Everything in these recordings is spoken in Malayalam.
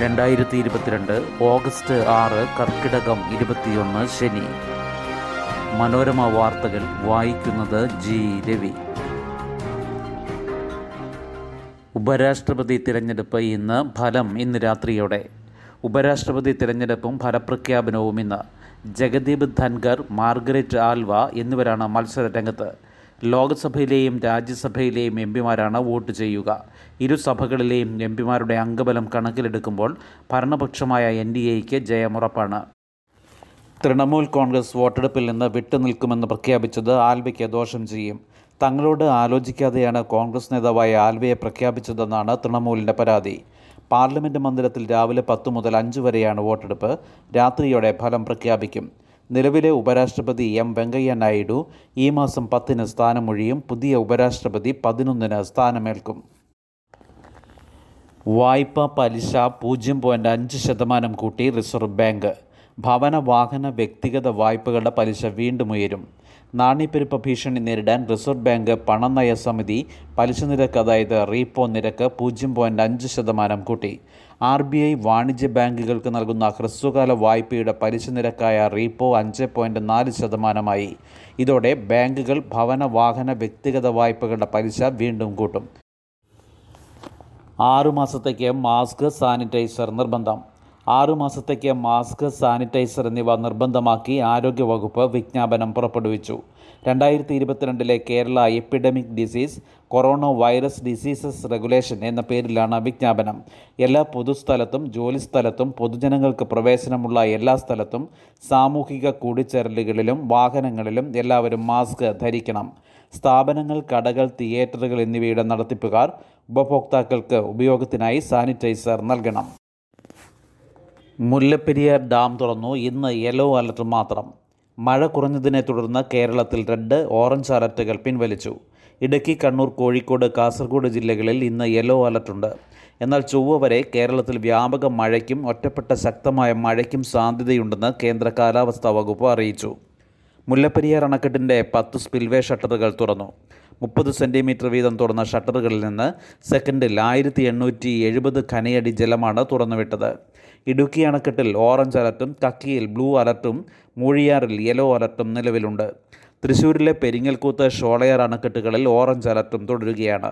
രണ്ടായിരത്തി ഇരുപത്തിരണ്ട് ഓഗസ്റ്റ് ആറ് കർക്കിടകം ഇരുപത്തിയൊന്ന് ശനി. മനോരമ വാർത്തകൾ വായിക്കുന്നത് ജി. രവി. ഉപരാഷ്ട്രപതി തിരഞ്ഞെടുപ്പ് ഇന്ന് ഫലം ഇന്ന് രാത്രിയോടെ. ഉപരാഷ്ട്രപതി തിരഞ്ഞെടുപ്പും ഫലപ്രഖ്യാപനവും ഇന്ന്. ജഗദീപ് ധൻഗർ മാർഗരറ്റ് ആൽവ എന്നിവരാണ് മത്സര രംഗത്ത്. ലോക്സഭയിലെയും രാജ്യസഭയിലെയും എം പിമാരാണ് വോട്ട് ചെയ്യുക. ഇരു സഭകളിലെയും എം പിമാരുടെ അംഗബലം കണക്കിലെടുക്കുമ്പോൾ ഭരണപക്ഷമായ എൻ ഡി എക്ക് ജയമുറപ്പാണ് തൃണമൂൽ കോൺഗ്രസ് വോട്ടെടുപ്പിൽ നിന്ന് വിട്ടുനിൽക്കുമെന്ന് പ്രഖ്യാപിച്ചത് ആൽബയ്ക്ക് ദോഷം ചെയ്യും. തങ്ങളോട് ആലോചിക്കാതെയാണ് കോൺഗ്രസ് നേതാവായ ആൽവയെ പ്രഖ്യാപിച്ചതെന്നാണ് തൃണമൂലിന്റെ പരാതി. പാർലമെന്റ് മന്ദിരത്തിൽ രാവിലെ പത്ത് മുതൽ അഞ്ച് വരെയാണ് വോട്ടെടുപ്പ്. രാത്രിയോടെ ഫലം പ്രഖ്യാപിക്കും. നിലവിലെ ഉപരാഷ്ട്രപതി എം വെങ്കയ്യ നായിഡു ഈ മാസം പത്തിന് സ്ഥാനമൊഴിയും പുതിയ ഉപരാഷ്ട്രപതി പതിനൊന്നിന് സ്ഥാനമേൽക്കും. വായ്പ പലിശ പൂജ്യം പോയിന്റ് അഞ്ച് ശതമാനം കൂട്ടി റിസർവ് ബാങ്ക്. ഭവന വാഹന വ്യക്തിഗത വായ്പകളുടെ പലിശ വീണ്ടും ഉയരും. നാണ്യപ്പെരുപ്പ ഭീഷണി നേരിടാൻ റിസർവ് ബാങ്ക് പണനയ സമിതി പലിശ നിരക്ക് അതായത് റീപ്പോ നിരക്ക് പൂജ്യം പോയിന്റ് അഞ്ച് ശതമാനം കൂട്ടി. ആർ ബി ഐ വാണിജ്യ ബാങ്കുകൾക്ക് നൽകുന്ന ഹ്രസ്വകാല വായ്പയുടെ പലിശ നിരക്കായ റീപ്പോ അഞ്ച് പോയിന്റ് നാല് ശതമാനമായി. ഇതോടെ ബാങ്കുകൾ ഭവന വാഹന വ്യക്തിഗത വായ്പകളുടെ പലിശ വീണ്ടും കൂട്ടും. ആറുമാസത്തേക്ക് മാസ്ക് സാനിറ്റൈസർ നിർബന്ധം. ആറുമാസത്തേക്ക് മാസ്ക് സാനിറ്റൈസർ എന്നിവ നിർബന്ധമാക്കി ആരോഗ്യവകുപ്പ് വിജ്ഞാപനം പുറപ്പെടുവിച്ചു. രണ്ടായിരത്തി ഇരുപത്തിരണ്ടിലെ Kerala epidemic disease corona virus diseases regulation എന്ന പേരിലാണ് വിജ്ഞാപനം. എല്ലാ പൊതുസ്ഥലത്തും ജോലിസ്ഥലത്തും പൊതുജനങ്ങൾക്ക് പ്രവേശനമുള്ള എല്ലാ സ്ഥലത്തും സാമൂഹിക കൂടിച്ചേരലുകളിലും വാഹനങ്ങളിലും എല്ലാവരും മാസ്ക് ധരിക്കണം. സ്ഥാപനങ്ങൾ കടകൾ തിയേറ്ററുകൾ എന്നിവയുടെ നടത്തിപ്പുകാർ ഉപഭോക്താക്കൾക്ക് ഉപയോഗത്തിനായി സാനിറ്റൈസർ നൽകണം. മുല്ലപ്പെരിയാർ ഡാം തുറന്നു. ഇന്ന് യെല്ലോ അലർട്ട് മാത്രം. മഴ കുറഞ്ഞതിനെ തുടർന്ന് കേരളത്തിൽ റെഡ് ഓറഞ്ച് അലർട്ടുകൾ പിൻവലിച്ചു. ഇടുക്കി കണ്ണൂർ കോഴിക്കോട് കാസർഗോഡ് ജില്ലകളിൽ ഇന്ന് യെല്ലോ അലർട്ടുണ്ട്. എന്നാൽ ചൊവ്വ വരെ കേരളത്തിൽ വ്യാപക മഴയ്ക്കും ഒറ്റപ്പെട്ട ശക്തമായ മഴയ്ക്കും സാധ്യതയുണ്ടെന്ന് കേന്ദ്ര കാലാവസ്ഥാ വകുപ്പ് അറിയിച്ചു. മുല്ലപ്പെരിയാർ അണക്കെട്ടിന്റെ പത്ത് സ്പിൽവേ ഷട്ടറുകൾ തുറന്നു. മുപ്പത് സെന്റിമീറ്റർ വീതം തുറന്ന ഷട്ടറുകളിൽ നിന്ന് സെക്കൻഡിൽ ആയിരത്തി എണ്ണൂറ്റി എഴുപത് ഖനയടി ജലമാണ് തുറന്നുവിട്ടത്. ഇടുക്കി അണക്കെട്ടിൽ ഓറഞ്ച് അലർട്ടും കക്കിയിൽ ബ്ലൂ അലർട്ടും മൂഴിയാറിൽ യെല്ലോ അലർട്ടും നിലവിലുണ്ട്. തൃശ്ശൂരിലെ പെരിങ്ങൽകൂത്ത് ഷോളയാർ അണക്കെട്ടുകളിൽ ഓറഞ്ച് അലർട്ടും തുടരുകയാണ്.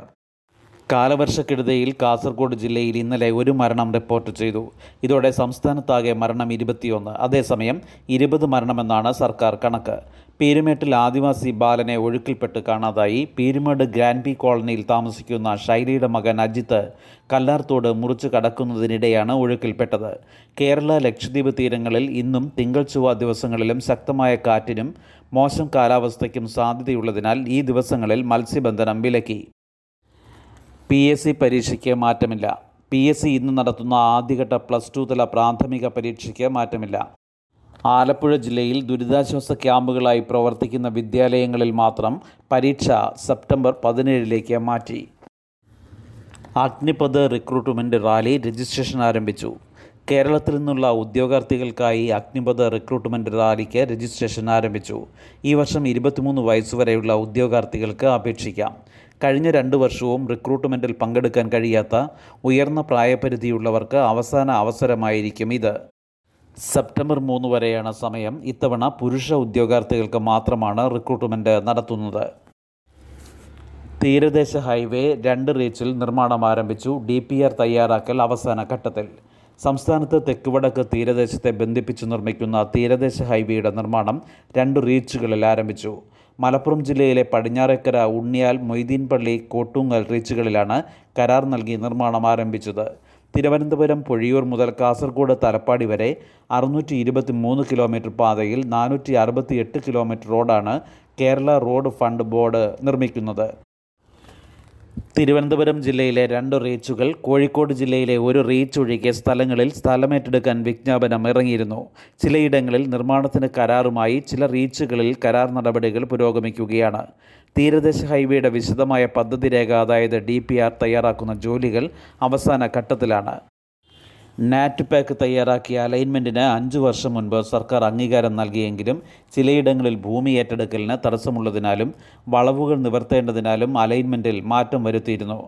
കാലവർഷക്കെടുതിയിൽ കാസർഗോഡ് ജില്ലയിൽ ഇന്നലെ ഒരു മരണം റിപ്പോർട്ട് ചെയ്തു. ഇതോടെ സംസ്ഥാനത്താകെ മരണം ഇരുപത്തിയൊന്ന്. അതേസമയം ഇരുപത് മരണമെന്നാണ് സർക്കാർ കണക്ക്. പീരുമേട്ടിൽ ആദിവാസി ബാലനെ ഒഴുക്കിൽപ്പെട്ട് കാണാതായി. പീരുമേട് ഗ്രാൻഡ് പി കോളനിയിൽ താമസിക്കുന്ന ശൈലിയുടെ മകൻ അജിത്ത് കല്ലാർത്തോട് മുറിച്ചു കടക്കുന്നതിനിടെയാണ് ഒഴുക്കിൽപ്പെട്ടത്. കേരള ലക്ഷദ്വീപ് തീരങ്ങളിൽ ഇന്നും തിങ്കൾ ചൊവ്വ ദിവസങ്ങളിലും ശക്തമായ കാറ്റിനും മോശം കാലാവസ്ഥയ്ക്കും സാധ്യതയുള്ളതിനാൽ ഈ ദിവസങ്ങളിൽ മത്സ്യബന്ധനം വിലക്കി. പി എസ് സി പരീക്ഷയ്ക്ക് മാറ്റമില്ല. പി എസ് സി ഇന്ന് നടത്തുന്ന ആദ്യഘട്ട പ്ലസ് ടു തല പ്രാഥമിക പരീക്ഷയ്ക്ക് മാറ്റമില്ല. ആലപ്പുഴ ജില്ലയിൽ ദുരിതാശ്വാസ ക്യാമ്പുകളായി പ്രവർത്തിക്കുന്ന വിദ്യാലയങ്ങളിൽ മാത്രം പരീക്ഷ സെപ്റ്റംബർ പതിനേഴിലേക്ക് മാറ്റി. അഗ്നിപഥ് റിക്രൂട്ട്മെന്റ് റാലി രജിസ്ട്രേഷൻ ആരംഭിച്ചു. കേരളത്തിൽ നിന്നുള്ള ഉദ്യോഗാർത്ഥികൾക്കായി അഗ്നിപഥ റിക്രൂട്ട്മെന്റ് റാലിക്ക് രജിസ്ട്രേഷൻ ആരംഭിച്ചു. ഈ വർഷം ഇരുപത്തിമൂന്ന് വയസ്സുവരെയുള്ള ഉദ്യോഗാർത്ഥികൾക്ക് അപേക്ഷിക്കാം. കഴിഞ്ഞ രണ്ട് വർഷവും റിക്രൂട്ട്മെന്റിൽ പങ്കെടുക്കാൻ കഴിയാത്ത ഉയർന്ന പ്രായപരിധിയുള്ളവർക്ക് അവസാന അവസരമായിരിക്കും ഇത്. സെപ്റ്റംബർ മൂന്ന് വരെയാണ് സമയം. ഇത്തവണ പുരുഷ ഉദ്യോഗാർത്ഥികൾക്ക് മാത്രമാണ് റിക്രൂട്ട്മെന്റ് നടത്തുന്നത്. തീരദേശ ഹൈവേ രണ്ട് റീച്ചിൽ നിർമ്മാണം ആരംഭിച്ചു. ഡി പി ആർ തയ്യാറാക്കൽ അവസാന ഘട്ടത്തിൽ. സംസ്ഥാനത്ത് തെക്കുവടക്ക് തീരദേശത്തെ ബന്ധിപ്പിച്ച് നിർമ്മിക്കുന്ന തീരദേശ ഹൈവേയുടെ നിർമ്മാണം രണ്ട് റീച്ചുകളിൽ ആരംഭിച്ചു. മലപ്പുറം ജില്ലയിലെ പടിഞ്ഞാറേക്കര ഉണ്ണിയാൽ മൊയ്തീൻപള്ളി കോട്ടൂങ്ങൽ റീച്ചുകളിലാണ് കരാർ നൽകി നിർമ്മാണം ആരംഭിച്ചത്. തിരുവനന്തപുരം പൊഴിയൂർ മുതൽ കാസർഗോഡ് തലപ്പാടി വരെ അറുന്നൂറ്റി ഇരുപത്തി മൂന്ന് കിലോമീറ്റർ പാതയിൽ നാനൂറ്റി അറുപത്തി എട്ട് കിലോമീറ്റർ റോഡാണ് കേരള റോഡ് ഫണ്ട് ബോർഡ് നിർമ്മിക്കുന്നത്. തിരുവനന്തപുരം ജില്ലയിലെ രണ്ട് റീച്ചുകൾ കോഴിക്കോട് ജില്ലയിലെ ഒരു റീച്ച് ഒഴികെ സ്ഥലങ്ങളിൽ സ്ഥലമേറ്റെടുക്കാൻ വിജ്ഞാപനം ഇറങ്ങിയിരുന്നു. ചിലയിടങ്ങളിൽ നിർമ്മാണത്തിന് കരാറുമായി ചില റീച്ചുകളിൽ കരാർ നടപടികൾ പുരോഗമിക്കുകയാണ്. തീരദേശ ഹൈവേയുടെ വിശദമായ പദ്ധതി രേഖ അതായത് ഡി തയ്യാറാക്കുന്ന ജോലികൾ അവസാന ഘട്ടത്തിലാണ്. നാറ്റ് പാക്ക് തയ്യാറാക്കിയ അലൈൻമെന്റിന് അഞ്ചു വർഷം മുൻപ് സർക്കാർ അംഗീകാരം നൽകിയെങ്കിലും ചിലയിടങ്ങളിൽ ഭൂമി ഏറ്റെടുക്കലിന് തടസ്സമുള്ളതിനാലും വളവുകൾ നിവർത്തേണ്ടതിനാലും അലൈൻമെന്റിൽ മാറ്റം വരുത്തിയിരുന്നു.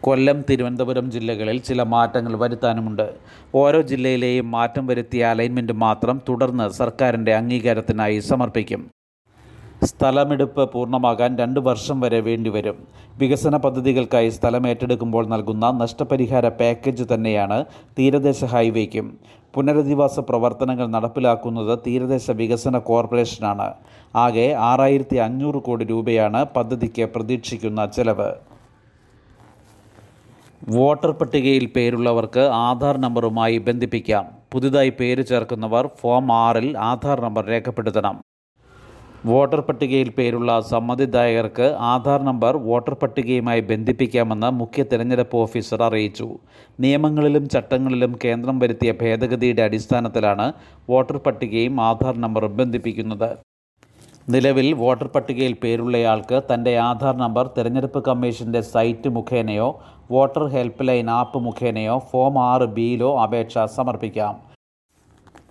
കൊല്ലം തിരുവനന്തപുരം ജില്ലകളിൽ ചില മാറ്റങ്ങൾ വരുത്താനുമുണ്ട്. ഓരോ ജില്ലയിലെയും മാറ്റം വരുത്തിയ അലൈൻമെന്റ് മാത്രം തുടർന്ന് സർക്കാരിന്റെ അംഗീകാരത്തിനായി സമർപ്പിക്കും. സ്ഥലമെടുപ്പ് പൂർണമാകാൻ രണ്ട് വർഷം വരെ വേണ്ടിവരും വികസന പദ്ധതികൾക്കായി സ്ഥലം ഏറ്റെടുക്കുമ്പോൾ നൽകുന്ന നഷ്ടപരിഹാര പാക്കേജ് തന്നെയാണ് തീരദേശ ഹൈവേക്കും. പുനരധിവാസ പ്രവർത്തനങ്ങൾ നടപ്പിലാക്കുന്നത് തീരദേശ വികസന കോർപ്പറേഷനാണ്. ആകെ ആറായിരത്തി അഞ്ഞൂറ് കോടി രൂപയാണ് പദ്ധതിക്ക് പ്രതീക്ഷിക്കുന്ന ചെലവ്. വോട്ടർ പട്ടികയിൽ പേരുള്ളവർക്ക് ആധാർ നമ്പറുമായി ബന്ധിപ്പിക്കാം. പുതുതായി പേര് ചേർക്കുന്നവർ ഫോം ആറിൽ ആധാർ നമ്പർ രേഖപ്പെടുത്തണം. വോട്ടർ പട്ടികയിൽ പേരുള്ള സമ്മതിദായകർക്ക് ആധാർ നമ്പർ വോട്ടർ പട്ടികയുമായി ബന്ധിപ്പിക്കാമെന്ന് മുഖ്യ തെരഞ്ഞെടുപ്പ് ഓഫീസർ അറിയിച്ചു. നിയമങ്ങളിലും ചട്ടങ്ങളിലും കേന്ദ്രം വരുത്തിയ ഭേദഗതിയുടെ അടിസ്ഥാനത്തിലാണ് വോട്ടർ പട്ടികയും ആധാർ നമ്പറും ബന്ധിപ്പിക്കുന്നത്. നിലവിൽ വോട്ടർ പട്ടികയിൽ പേരുള്ളയാൾക്ക് തന്റെ ആധാർ നമ്പർ തിരഞ്ഞെടുപ്പ് കമ്മീഷന്റെ സൈറ്റ് മുഖേനയോ വോട്ടർ ഹെൽപ്പ് ലൈൻ ആപ്പ് മുഖേനയോ ഫോം ആറ് ബിയിലോ അപേക്ഷ സമർപ്പിക്കാം.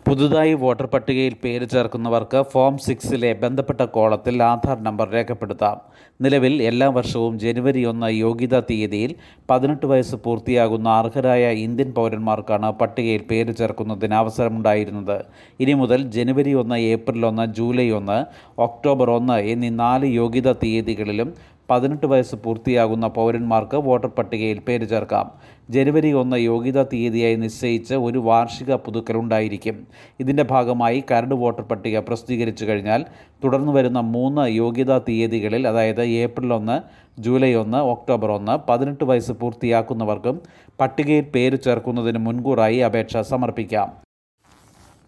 പുതുതായി വോട്ടർ പട്ടികയിൽ പേര് ചേർക്കുന്നവർക്ക് ഫോം സിക്സിലെ ബന്ധപ്പെട്ട കോളത്തിൽ ആധാർ നമ്പർ രേഖപ്പെടുത്താം. നിലവിൽ എല്ലാ വർഷവും ജനുവരി ഒന്ന് യോഗ്യതാ തീയതിയിൽ പതിനെട്ട് വയസ്സ് പൂർത്തിയാകുന്ന അർഹരായ ഇന്ത്യൻ പൗരന്മാർക്കാണ് പട്ടികയിൽ പേര് ചേർക്കുന്നതിന് അവസരമുണ്ടായിരുന്നത്. ഇനി മുതൽ ജനുവരി ഒന്ന് ഏപ്രിൽ ഒന്ന് ജൂലൈ ഒന്ന് ഒക്ടോബർ ഒന്ന് എന്നീ നാല് യോഗ്യതാ തീയതികളിലും പതിനെട്ട് വയസ്സ് പൂർത്തിയാകുന്ന പൗരന്മാർക്ക് വോട്ടർ പട്ടികയിൽ പേര് ചേർക്കാം. ജനുവരി ഒന്ന് യോഗ്യതാ തീയതിയായി നിശ്ചയിച്ച് ഒരു വാർഷിക പുതുക്കലുണ്ടായിരിക്കും. ഇതിന്റെ ഭാഗമായി കരട് വോട്ടർ പട്ടിക പ്രസിദ്ധീകരിച്ചു കഴിഞ്ഞാൽ തുടർന്ന് വരുന്ന മൂന്ന് യോഗ്യതാ തീയതികളിൽ അതായത് ഏപ്രിൽ ഒന്ന് ജൂലൈ ഒന്ന് ഒക്ടോബർ ഒന്ന് പതിനെട്ട് വയസ്സ് പൂർത്തിയാക്കുന്നവർക്കും പട്ടികയിൽ പേര് ചേർക്കുന്നതിന് മുൻകൂറായി അപേക്ഷ സമർപ്പിക്കാം.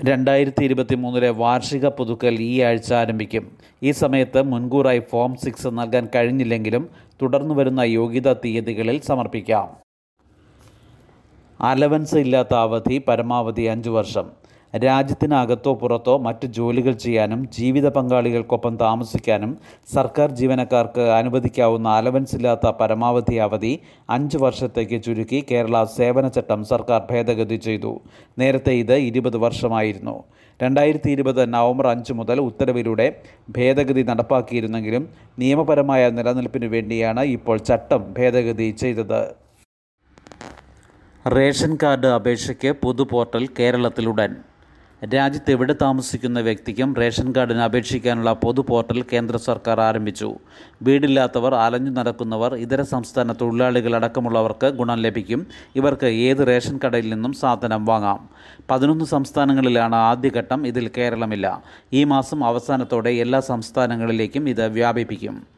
രണ്ടായിരത്തി ഇരുപത്തി മൂന്നിലെ വാർഷിക പുതുക്കൽ ഈ ആഴ്ച ആരംഭിക്കും. ഈ സമയത്ത് മുൻകൂറായി ഫോം സിക്സ് നൽകാൻ കഴിഞ്ഞില്ലെങ്കിലും തുടർന്നു വരുന്ന യോഗ്യതാ തീയതികളിൽ സമർപ്പിക്കാം. അലവൻസ് ഇല്ലാത്ത അവധി പരമാവധി അഞ്ച് വർഷം. രാജ്യത്തിനകത്തോ പുറത്തോ മറ്റ് ജോലികൾ ചെയ്യാനും ജീവിത പങ്കാളികൾക്കൊപ്പം താമസിക്കാനും സർക്കാർ ജീവനക്കാർക്ക് അനുവദിക്കാവുന്ന അലവൻസ് ഇല്ലാത്ത പരമാവധി അവധി അഞ്ച് വർഷത്തേക്ക് ചുരുക്കി കേരള സേവന ചട്ടം സർക്കാർ ഭേദഗതി ചെയ്തു. നേരത്തെ ഇത് ഇരുപത് വർഷമായിരുന്നു. രണ്ടായിരത്തി ഇരുപത് നവംബർ അഞ്ച് മുതൽ ഉത്തരവിലൂടെ ഭേദഗതി നടപ്പാക്കിയിരുന്നെങ്കിലും നിയമപരമായ നിലനിൽപ്പിനു വേണ്ടിയാണ് ഇപ്പോൾ ചട്ടം ഭേദഗതി ചെയ്തത്. റേഷൻ കാർഡ് അപേക്ഷയ്ക്ക് പൊതു പോർട്ടൽ കേരളത്തിലുടൻ. രാജ്യത്ത് എവിടെ താമസിക്കുന്ന വ്യക്തിക്കും റേഷൻ കാർഡിന് അപേക്ഷിക്കാനുള്ള പൊതു പോർട്ടൽ കേന്ദ്ര സർക്കാർ ആരംഭിച്ചു. വീടില്ലാത്തവർ അലഞ്ഞു നടക്കുന്നവർ ഇതര സംസ്ഥാന തൊഴിലാളികൾ അടക്കമുള്ളവർക്ക് ഗുണം ലഭിക്കും. ഇവർക്ക് ഏത് റേഷൻ കടയിൽ നിന്നും സാധനം വാങ്ങാം? പതിനൊന്ന് സംസ്ഥാനങ്ങളിലാണ് ആദ്യഘട്ടം ഇതിൽ കേരളമില്ല. ഈ മാസം അവസാനത്തോടെ എല്ലാ സംസ്ഥാനങ്ങളിലേക്കും ഇത് വ്യാപിപ്പിക്കും.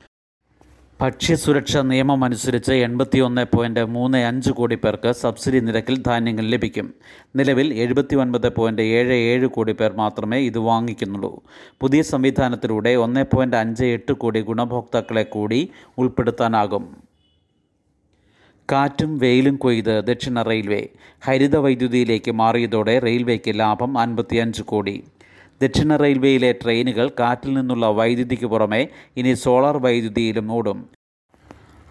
ഭക്ഷ്യസുരക്ഷാ നിയമം അനുസരിച്ച് എൺപത്തി ഒന്ന് പോയിന്റ് മൂന്ന് അഞ്ച് കോടി പേർക്ക് സബ്സിഡി നിരക്കിൽ ധാന്യങ്ങൾ ലഭിക്കും. നിലവിൽ എഴുപത്തി ഒൻപത് പോയിന്റ് ഏഴ് ഏഴ് കോടി പേർ മാത്രമേ ഇത് വാങ്ങിക്കുന്നുള്ളൂ. പുതിയ സംവിധാനത്തിലൂടെ ഒന്ന് പോയിന്റ് അഞ്ച് എട്ട് കോടി ഗുണഭോക്താക്കളെ കൂടി ഉൾപ്പെടുത്താനാകും. കാറ്റും വെയിലും കൊയ്ത് ദക്ഷിണ റെയിൽവേ ഹരിത വൈദ്യുതിയിലേക്ക് മാറിയതോടെ റെയിൽവേക്ക് ലാഭം അൻപത്തിയഞ്ച് കോടി. ദക്ഷിണ റെയിൽവേയിലെ ട്രെയിനുകൾ കാറ്റിൽ നിന്നുള്ള വൈദ്യുതിക്ക് പുറമെ ഇനി സോളാർ വൈദ്യുതിയിലും ഓടും.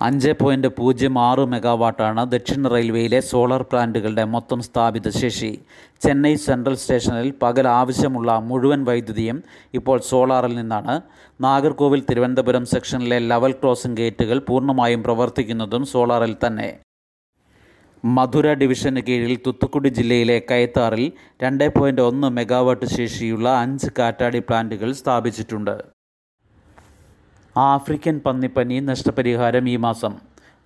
അഞ്ച് പോയിന്റ് പൂജ്യം ആറ് മെഗാവാട്ടാണ് ദക്ഷിണ റെയിൽവേയിലെ സോളാർ പ്ലാന്റുകളുടെ മൊത്തം സ്ഥാപിത ശേഷി. ചെന്നൈ സെൻട്രൽ സ്റ്റേഷനിൽ പകൽ ആവശ്യമുള്ള മുഴുവൻ വൈദ്യുതിയും ഇപ്പോൾ സോളാറിൽ നിന്നാണ്. നാഗർകോവിൽ തിരുവനന്തപുരം സെക്ഷനിലെ ലെവൽ ക്രോസിംഗ് ഗേറ്റുകൾ പൂർണമായും പ്രവർത്തിക്കുന്നതും സോളാറിൽ തന്നെ. മധുര ഡിവിഷന് കീഴിൽ തുത്തുക്കുടി ജില്ലയിലെ കയത്താറിൽ രണ്ട് പോയിന്റ് ഒന്ന് മെഗാവാട്ട് ശേഷിയുള്ള അഞ്ച് കാറ്റാടി പ്ലാന്റുകൾ സ്ഥാപിച്ചിട്ടുണ്ട്. ആഫ്രിക്കൻ പന്നിപ്പനി നഷ്ടപരിഹാരം ഈ മാസം.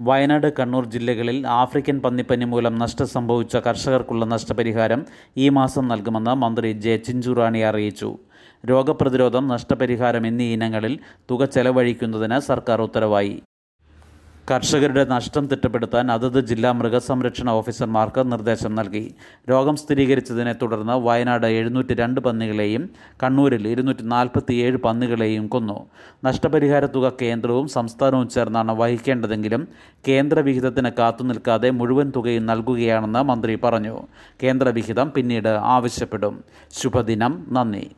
വയനാട് കണ്ണൂർ ജില്ലകളിൽ ആഫ്രിക്കൻ പന്നിപ്പനി മൂലം നഷ്ടം സംഭവിച്ച കർഷകർക്കുള്ള നഷ്ടപരിഹാരം ഈ മാസം നൽകുമെന്ന് മന്ത്രി ജെ ചിഞ്ചുറാണി അറിയിച്ചു. രോഗപ്രതിരോധം നഷ്ടപരിഹാരം എന്നീ ഇനങ്ങളിൽ തുക ചെലവഴിക്കുന്നതിന് സർക്കാർ ഉത്തരവായി. കർഷകരുടെ നഷ്ടം തിട്ടപ്പെടുത്താൻ അതത് ജില്ലാ മൃഗസംരക്ഷണ ഓഫീസർമാർക്ക് നിർദ്ദേശം നൽകി. രോഗം സ്ഥിരീകരിച്ചതിനെ തുടർന്ന് വയനാട് എഴുന്നൂറ്റി രണ്ട് പന്നികളെയും കണ്ണൂരിൽ ഇരുന്നൂറ്റി നാൽപ്പത്തിയേഴ് പന്നികളെയും കൊന്നു. നഷ്ടപരിഹാര തുക കേന്ദ്രവും സംസ്ഥാനവും ചേർന്നാണ് വഹിക്കേണ്ടതെങ്കിലും കേന്ദ്രവിഹിതത്തിന് കാത്തുനിൽക്കാതെ മുഴുവൻ തുകയും നൽകുകയാണെന്ന് മന്ത്രി പറഞ്ഞു. കേന്ദ്രവിഹിതം പിന്നീട് ആവശ്യപ്പെടും. ശുഭദിനം. നന്ദി.